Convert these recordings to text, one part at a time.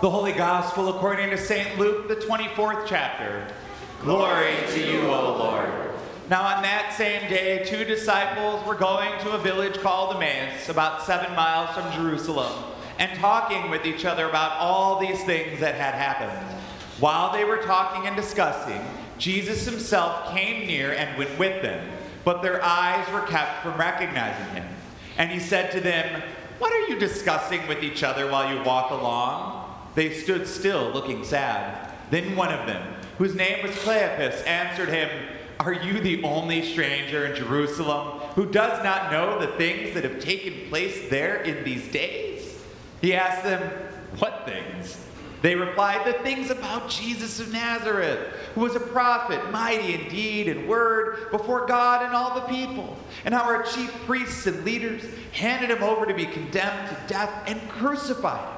The Holy Gospel according to St. Luke, the 24th chapter. Glory to you, O Lord. Now, on that same day, two disciples were going to a village called Emmaus, about seven miles from Jerusalem, and talking with each other about all these things that had happened. While they were talking and discussing, Jesus himself came near and went with them, but their eyes were kept from recognizing him. And he said to them, What are you discussing with each other while you walk along? They stood still, looking sad. Then one of them, whose name was Cleopas, answered him, Are you the only stranger in Jerusalem who does not know the things that have taken place there in these days? He asked them, What things? They replied, The things about Jesus of Nazareth, who was a prophet, mighty in deed and word before God and all the people, and how our chief priests and leaders handed him over to be condemned to death and crucified.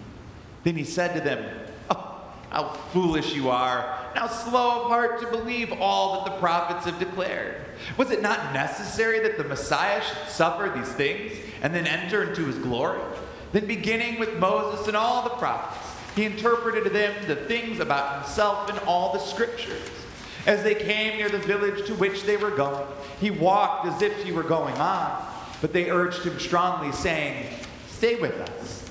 Then he said to them, Oh, how foolish you are, how slow of heart to believe all that the prophets have declared. Was it not necessary that the Messiah should suffer these things and then enter into his glory? Then, beginning with Moses and all the prophets, he interpreted to them the things about himself in all the scriptures. As they came near the village to which they were going, he walked as if he were going on, but they urged him strongly, saying, Stay with us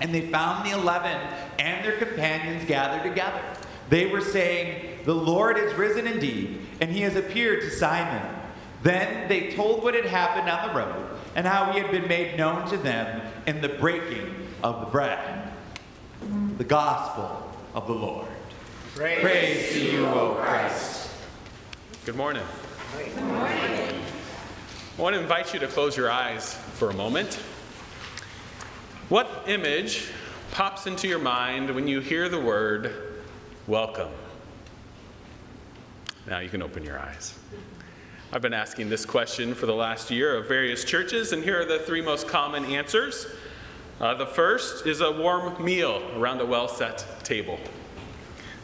And they found the eleven and their companions gathered together. They were saying, The Lord is risen indeed, and he has appeared to Simon. Then they told what had happened on the road and how he had been made known to them in the breaking of the bread. The gospel of the Lord. Praise, Praise to you, O Christ. Good morning. Good morning. I want to invite you to close your eyes for a moment. What image pops into your mind when you hear the word welcome? Now you can open your eyes. I've been asking this question for the last year of various churches, and here are the three most common answers. Uh, the first is a warm meal around a well set table.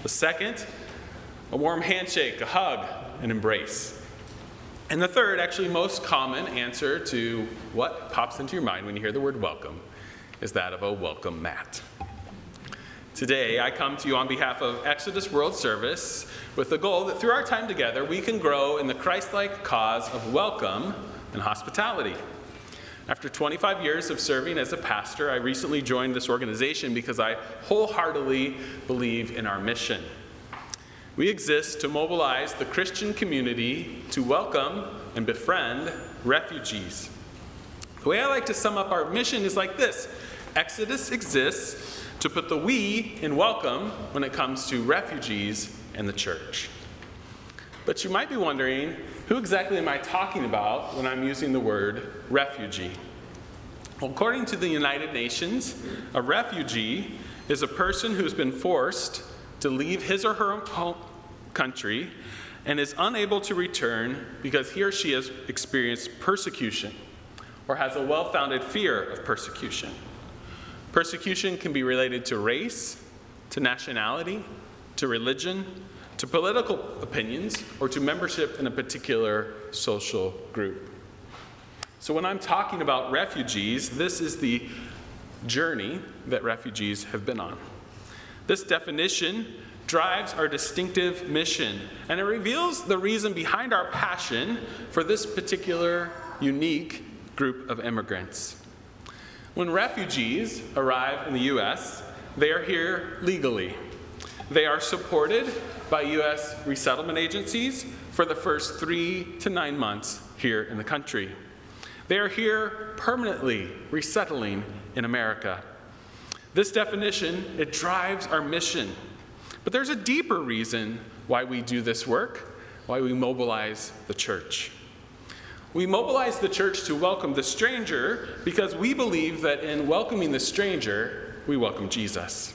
The second, a warm handshake, a hug, an embrace. And the third, actually most common answer to what pops into your mind when you hear the word welcome is that of a welcome mat. Today, I come to you on behalf of Exodus World Service with the goal that through our time together, we can grow in the Christ like cause of welcome and hospitality. After 25 years of serving as a pastor, I recently joined this organization because I wholeheartedly believe in our mission. We exist to mobilize the Christian community to welcome and befriend refugees. The way I like to sum up our mission is like this Exodus exists to put the we in welcome when it comes to refugees and the church. But you might be wondering, who exactly am I talking about when I'm using the word refugee? According to the United Nations, a refugee is a person who's been forced to leave his or her home country and is unable to return because he or she has experienced persecution or has a well founded fear of persecution. Persecution can be related to race, to nationality, to religion, to political opinions, or to membership in a particular social group. So, when I'm talking about refugees, this is the journey that refugees have been on. This definition drives our distinctive mission, and it reveals the reason behind our passion for this particular unique group of immigrants. When refugees arrive in the U.S., they are here legally. They are supported by U.S. resettlement agencies for the first three to nine months here in the country. They are here permanently resettling in America. This definition, it drives our mission. But there's a deeper reason why we do this work, why we mobilize the church. We mobilize the church to welcome the stranger because we believe that in welcoming the stranger, we welcome Jesus.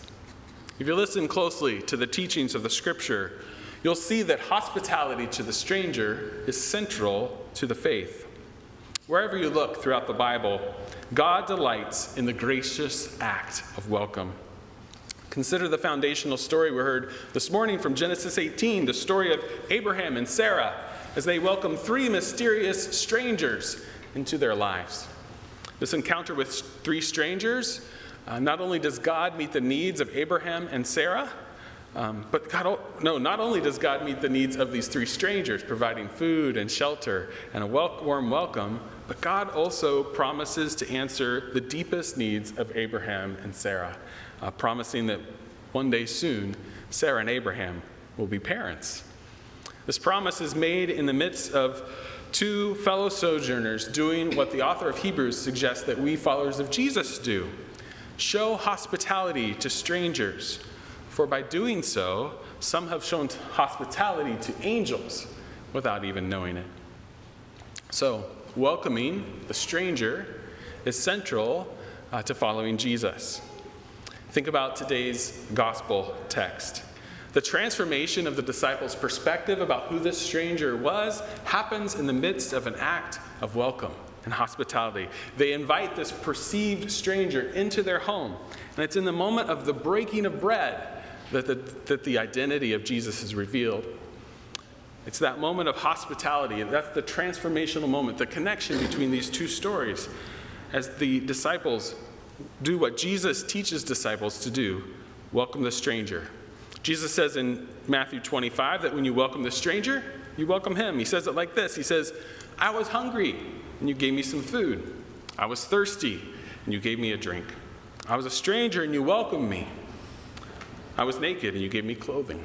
If you listen closely to the teachings of the scripture, you'll see that hospitality to the stranger is central to the faith. Wherever you look throughout the Bible, God delights in the gracious act of welcome. Consider the foundational story we heard this morning from Genesis 18, the story of Abraham and Sarah as they welcome three mysterious strangers into their lives. This encounter with three strangers, uh, not only does God meet the needs of Abraham and Sarah, um, but God, no, not only does God meet the needs of these three strangers, providing food and shelter and a wel- warm welcome, but God also promises to answer the deepest needs of Abraham and Sarah, uh, promising that one day soon, Sarah and Abraham will be parents. This promise is made in the midst of two fellow sojourners doing what the author of Hebrews suggests that we followers of Jesus do show hospitality to strangers. For by doing so, some have shown hospitality to angels without even knowing it. So, welcoming the stranger is central uh, to following Jesus. Think about today's gospel text. The transformation of the disciples' perspective about who this stranger was happens in the midst of an act of welcome and hospitality. They invite this perceived stranger into their home, and it's in the moment of the breaking of bread that the, that the identity of Jesus is revealed. It's that moment of hospitality, and that's the transformational moment, the connection between these two stories as the disciples do what Jesus teaches disciples to do welcome the stranger Jesus says in Matthew 25 that when you welcome the stranger, you welcome him. He says it like this He says, I was hungry, and you gave me some food. I was thirsty, and you gave me a drink. I was a stranger, and you welcomed me. I was naked, and you gave me clothing.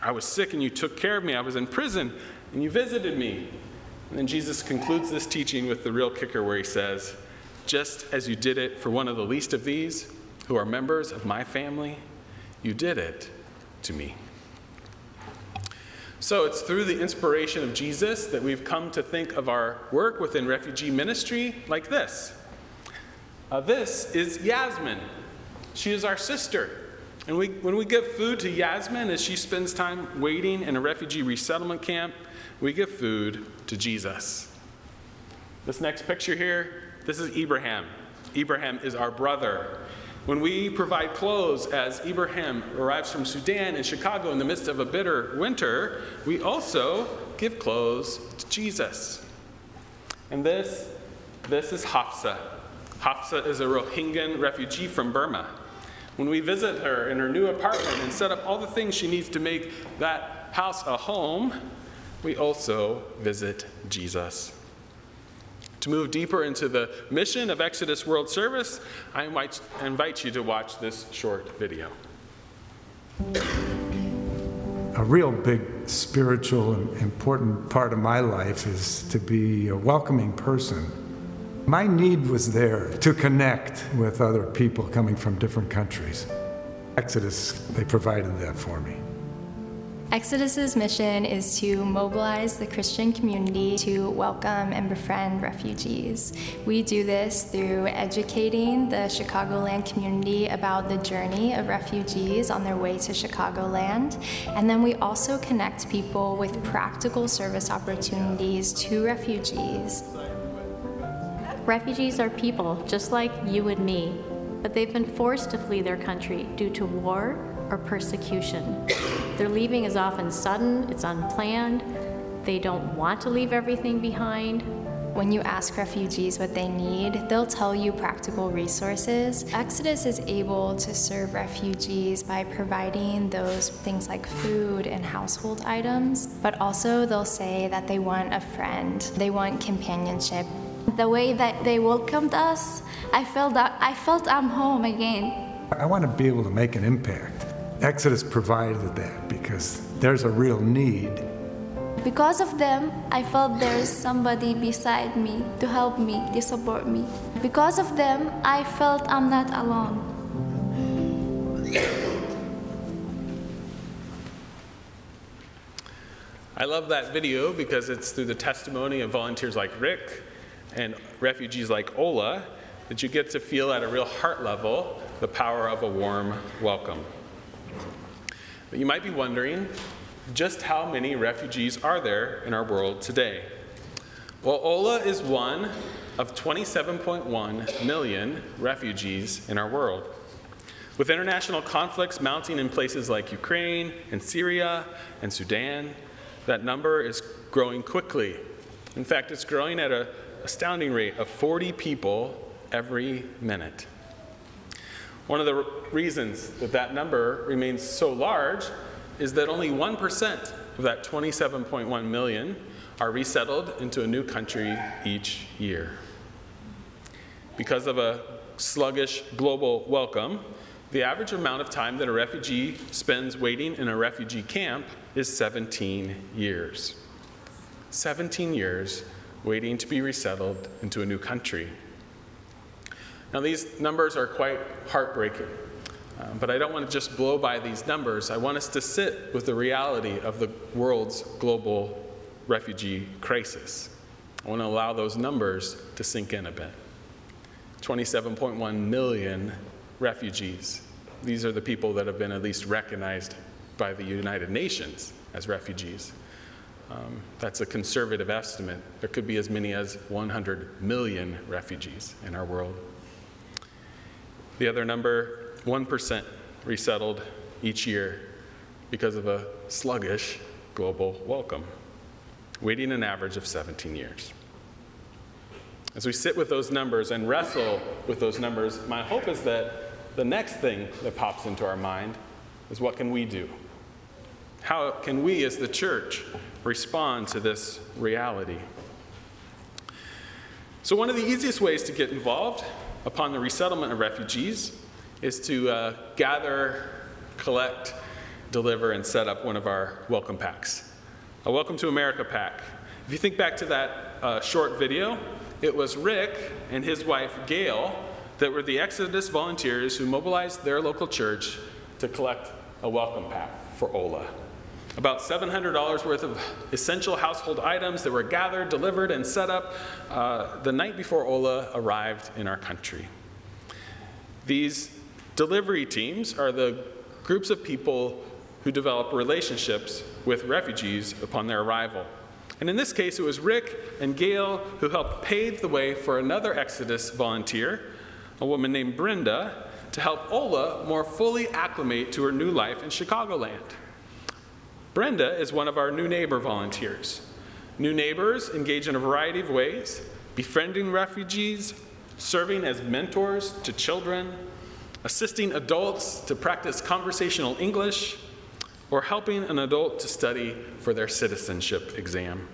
I was sick, and you took care of me. I was in prison, and you visited me. And then Jesus concludes this teaching with the real kicker where he says, Just as you did it for one of the least of these, who are members of my family, you did it to me. So it's through the inspiration of Jesus that we've come to think of our work within refugee ministry like this. Uh, this is Yasmin. She is our sister. And we, when we give food to Yasmin as she spends time waiting in a refugee resettlement camp, we give food to Jesus. This next picture here, this is Ibrahim. Ibrahim is our brother. When we provide clothes as Ibrahim arrives from Sudan in Chicago in the midst of a bitter winter, we also give clothes to Jesus. And this, this is Hafsa. Hafsa is a Rohingya refugee from Burma. When we visit her in her new apartment and set up all the things she needs to make that house a home, we also visit Jesus. To move deeper into the mission of Exodus World Service, I invite, you to watch this short video. A real big spiritual and important part of my life is to be a welcoming person. My need was there to connect with other people coming from different countries. Exodus, they provided that for me. Exodus's mission is to mobilize the Christian community to welcome and befriend refugees. We do this through educating the Chicagoland community about the journey of refugees on their way to Chicagoland, and then we also connect people with practical service opportunities to refugees. Refugees are people just like you and me, but they've been forced to flee their country due to war or persecution. Their leaving is often sudden, it's unplanned, they don't want to leave everything behind. When you ask refugees what they need, they'll tell you practical resources. Exodus is able to serve refugees by providing those things like food and household items, but also they'll say that they want a friend, they want companionship. The way that they welcomed us, I felt that I felt I'm home again. I want to be able to make an impact Exodus provided that because there's a real need. Because of them, I felt there's somebody beside me to help me, to support me. Because of them, I felt I'm not alone. I love that video because it's through the testimony of volunteers like Rick and refugees like Ola that you get to feel at a real heart level the power of a warm welcome. But you might be wondering just how many refugees are there in our world today? Well, Ola is one of 27.1 million refugees in our world. With international conflicts mounting in places like Ukraine and Syria and Sudan, that number is growing quickly. In fact, it's growing at an astounding rate of 40 people every minute. One of the reasons that that number remains so large is that only 1% of that 27.1 million are resettled into a new country each year. Because of a sluggish global welcome, the average amount of time that a refugee spends waiting in a refugee camp is 17 years. 17 years waiting to be resettled into a new country. Now, these numbers are quite heartbreaking, um, but I don't want to just blow by these numbers. I want us to sit with the reality of the world's global refugee crisis. I want to allow those numbers to sink in a bit. 27.1 million refugees. These are the people that have been at least recognized by the United Nations as refugees. Um, that's a conservative estimate. There could be as many as 100 million refugees in our world. The other number, 1% resettled each year because of a sluggish global welcome, waiting an average of 17 years. As we sit with those numbers and wrestle with those numbers, my hope is that the next thing that pops into our mind is what can we do? How can we as the church respond to this reality? So, one of the easiest ways to get involved upon the resettlement of refugees is to uh, gather, collect, deliver, and set up one of our welcome packs. A Welcome to America pack. If you think back to that uh, short video, it was Rick and his wife Gail that were the Exodus volunteers who mobilized their local church to collect a welcome pack for Ola. About $700 worth of essential household items that were gathered, delivered, and set up uh, the night before Ola arrived in our country. These delivery teams are the groups of people who develop relationships with refugees upon their arrival. And in this case, it was Rick and Gail who helped pave the way for another Exodus volunteer a woman named Brenda, to help Ola more fully acclimate to her new life in Chicagoland. Brenda is one of our new neighbor volunteers. New neighbors engage in a variety of ways befriending refugees, serving as mentors to children, assisting adults to practice conversational English, or helping an adult to study for their citizenship exam.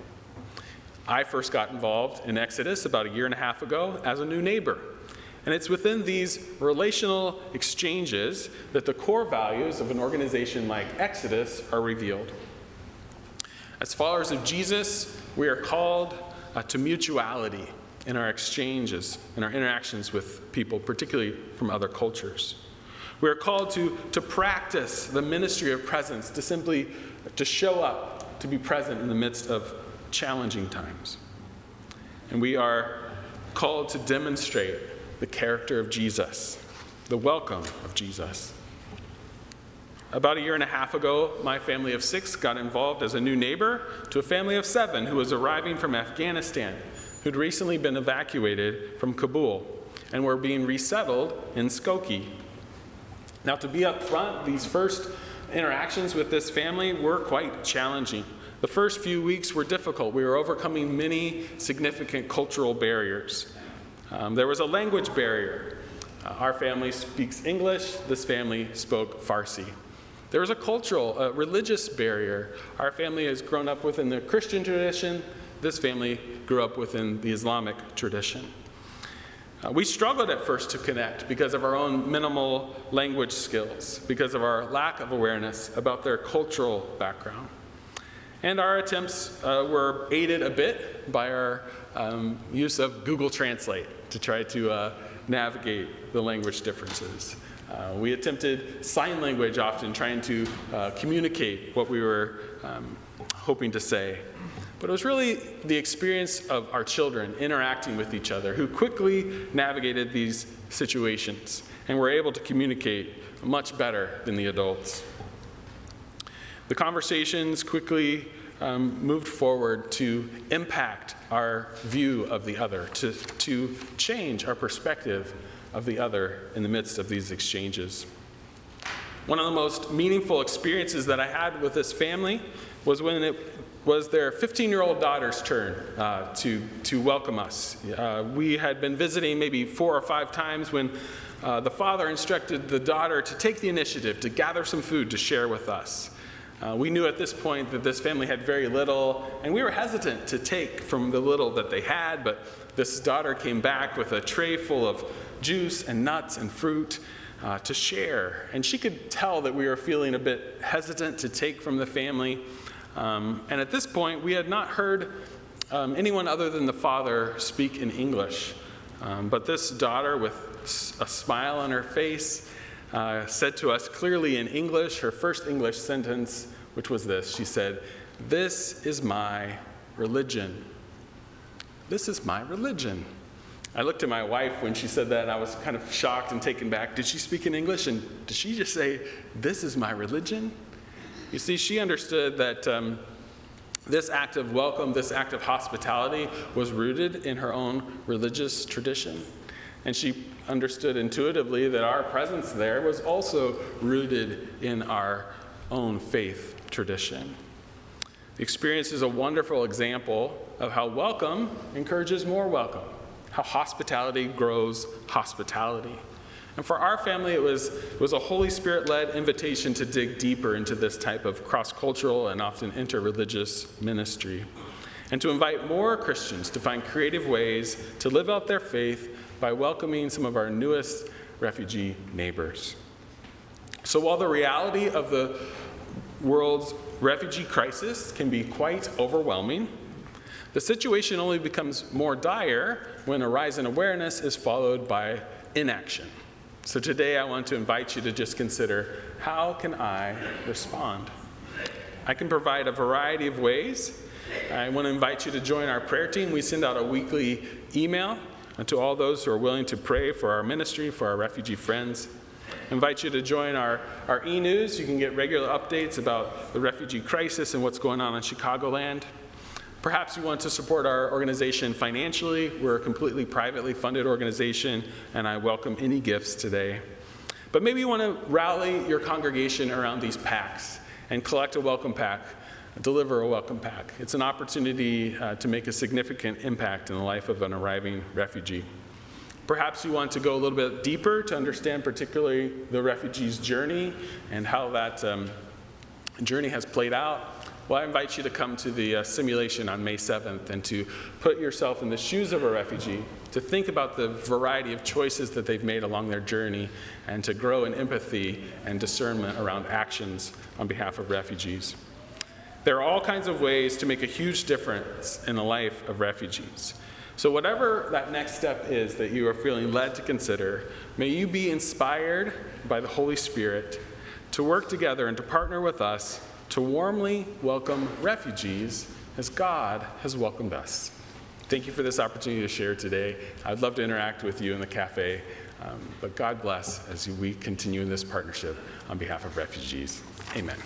I first got involved in Exodus about a year and a half ago as a new neighbor. And it's within these relational exchanges that the core values of an organization like Exodus are revealed. As followers of Jesus, we are called uh, to mutuality in our exchanges, in our interactions with people, particularly from other cultures. We are called to, to practice the ministry of presence, to simply to show up, to be present in the midst of challenging times. And we are called to demonstrate the character of Jesus, the welcome of Jesus. About a year and a half ago, my family of six got involved as a new neighbor to a family of seven who was arriving from Afghanistan, who'd recently been evacuated from Kabul and were being resettled in Skokie. Now, to be up front, these first interactions with this family were quite challenging. The first few weeks were difficult. We were overcoming many significant cultural barriers. Um, there was a language barrier. Uh, our family speaks English, this family spoke Farsi. There was a cultural, a religious barrier. Our family has grown up within the Christian tradition, this family grew up within the Islamic tradition. Uh, we struggled at first to connect because of our own minimal language skills, because of our lack of awareness about their cultural background. And our attempts uh, were aided a bit by our um, use of Google Translate to try to uh, navigate the language differences. Uh, we attempted sign language often, trying to uh, communicate what we were um, hoping to say. But it was really the experience of our children interacting with each other who quickly navigated these situations and were able to communicate much better than the adults. The conversations quickly um, moved forward to impact our view of the other, to, to change our perspective of the other in the midst of these exchanges. One of the most meaningful experiences that I had with this family was when it was their 15 year old daughter's turn uh, to, to welcome us. Uh, we had been visiting maybe four or five times when uh, the father instructed the daughter to take the initiative to gather some food to share with us. Uh, we knew at this point that this family had very little, and we were hesitant to take from the little that they had, but this daughter came back with a tray full of juice and nuts and fruit uh, to share. And she could tell that we were feeling a bit hesitant to take from the family. Um, and at this point, we had not heard um, anyone other than the father speak in English. Um, but this daughter, with a smile on her face, uh, said to us clearly in English, her first English sentence, which was this She said, This is my religion. This is my religion. I looked at my wife when she said that, and I was kind of shocked and taken back. Did she speak in English? And did she just say, This is my religion? You see, she understood that um, this act of welcome, this act of hospitality, was rooted in her own religious tradition. And she understood intuitively that our presence there was also rooted in our own faith tradition. The experience is a wonderful example of how welcome encourages more welcome, how hospitality grows hospitality. And for our family, it was, it was a Holy Spirit led invitation to dig deeper into this type of cross cultural and often interreligious ministry, and to invite more Christians to find creative ways to live out their faith by welcoming some of our newest refugee neighbors. So while the reality of the world's refugee crisis can be quite overwhelming, the situation only becomes more dire when a rise in awareness is followed by inaction. So today I want to invite you to just consider how can I respond? I can provide a variety of ways. I want to invite you to join our prayer team. We send out a weekly email to all those who are willing to pray for our ministry, for our refugee friends. I invite you to join our, our e news. You can get regular updates about the refugee crisis and what's going on in Chicagoland. Perhaps you want to support our organization financially. We're a completely privately funded organization, and I welcome any gifts today. But maybe you want to rally your congregation around these packs and collect a welcome pack, deliver a welcome pack. It's an opportunity uh, to make a significant impact in the life of an arriving refugee. Perhaps you want to go a little bit deeper to understand, particularly, the refugee's journey and how that um, journey has played out well, I invite you to come to the uh, simulation on May 7th and to put yourself in the shoes of a refugee, to think about the variety of choices that they've made along their journey, and to grow in empathy and discernment around actions on behalf of refugees. There are all kinds of ways to make a huge difference in the life of refugees. So, whatever that next step is that you are feeling led to consider, may you be inspired by the Holy Spirit to work together and to partner with us to warmly welcome refugees as God has welcomed us. Thank you for this opportunity to share today. I'd love to interact with you in the cafe, um, but God bless as we continue in this partnership on behalf of refugees. Amen.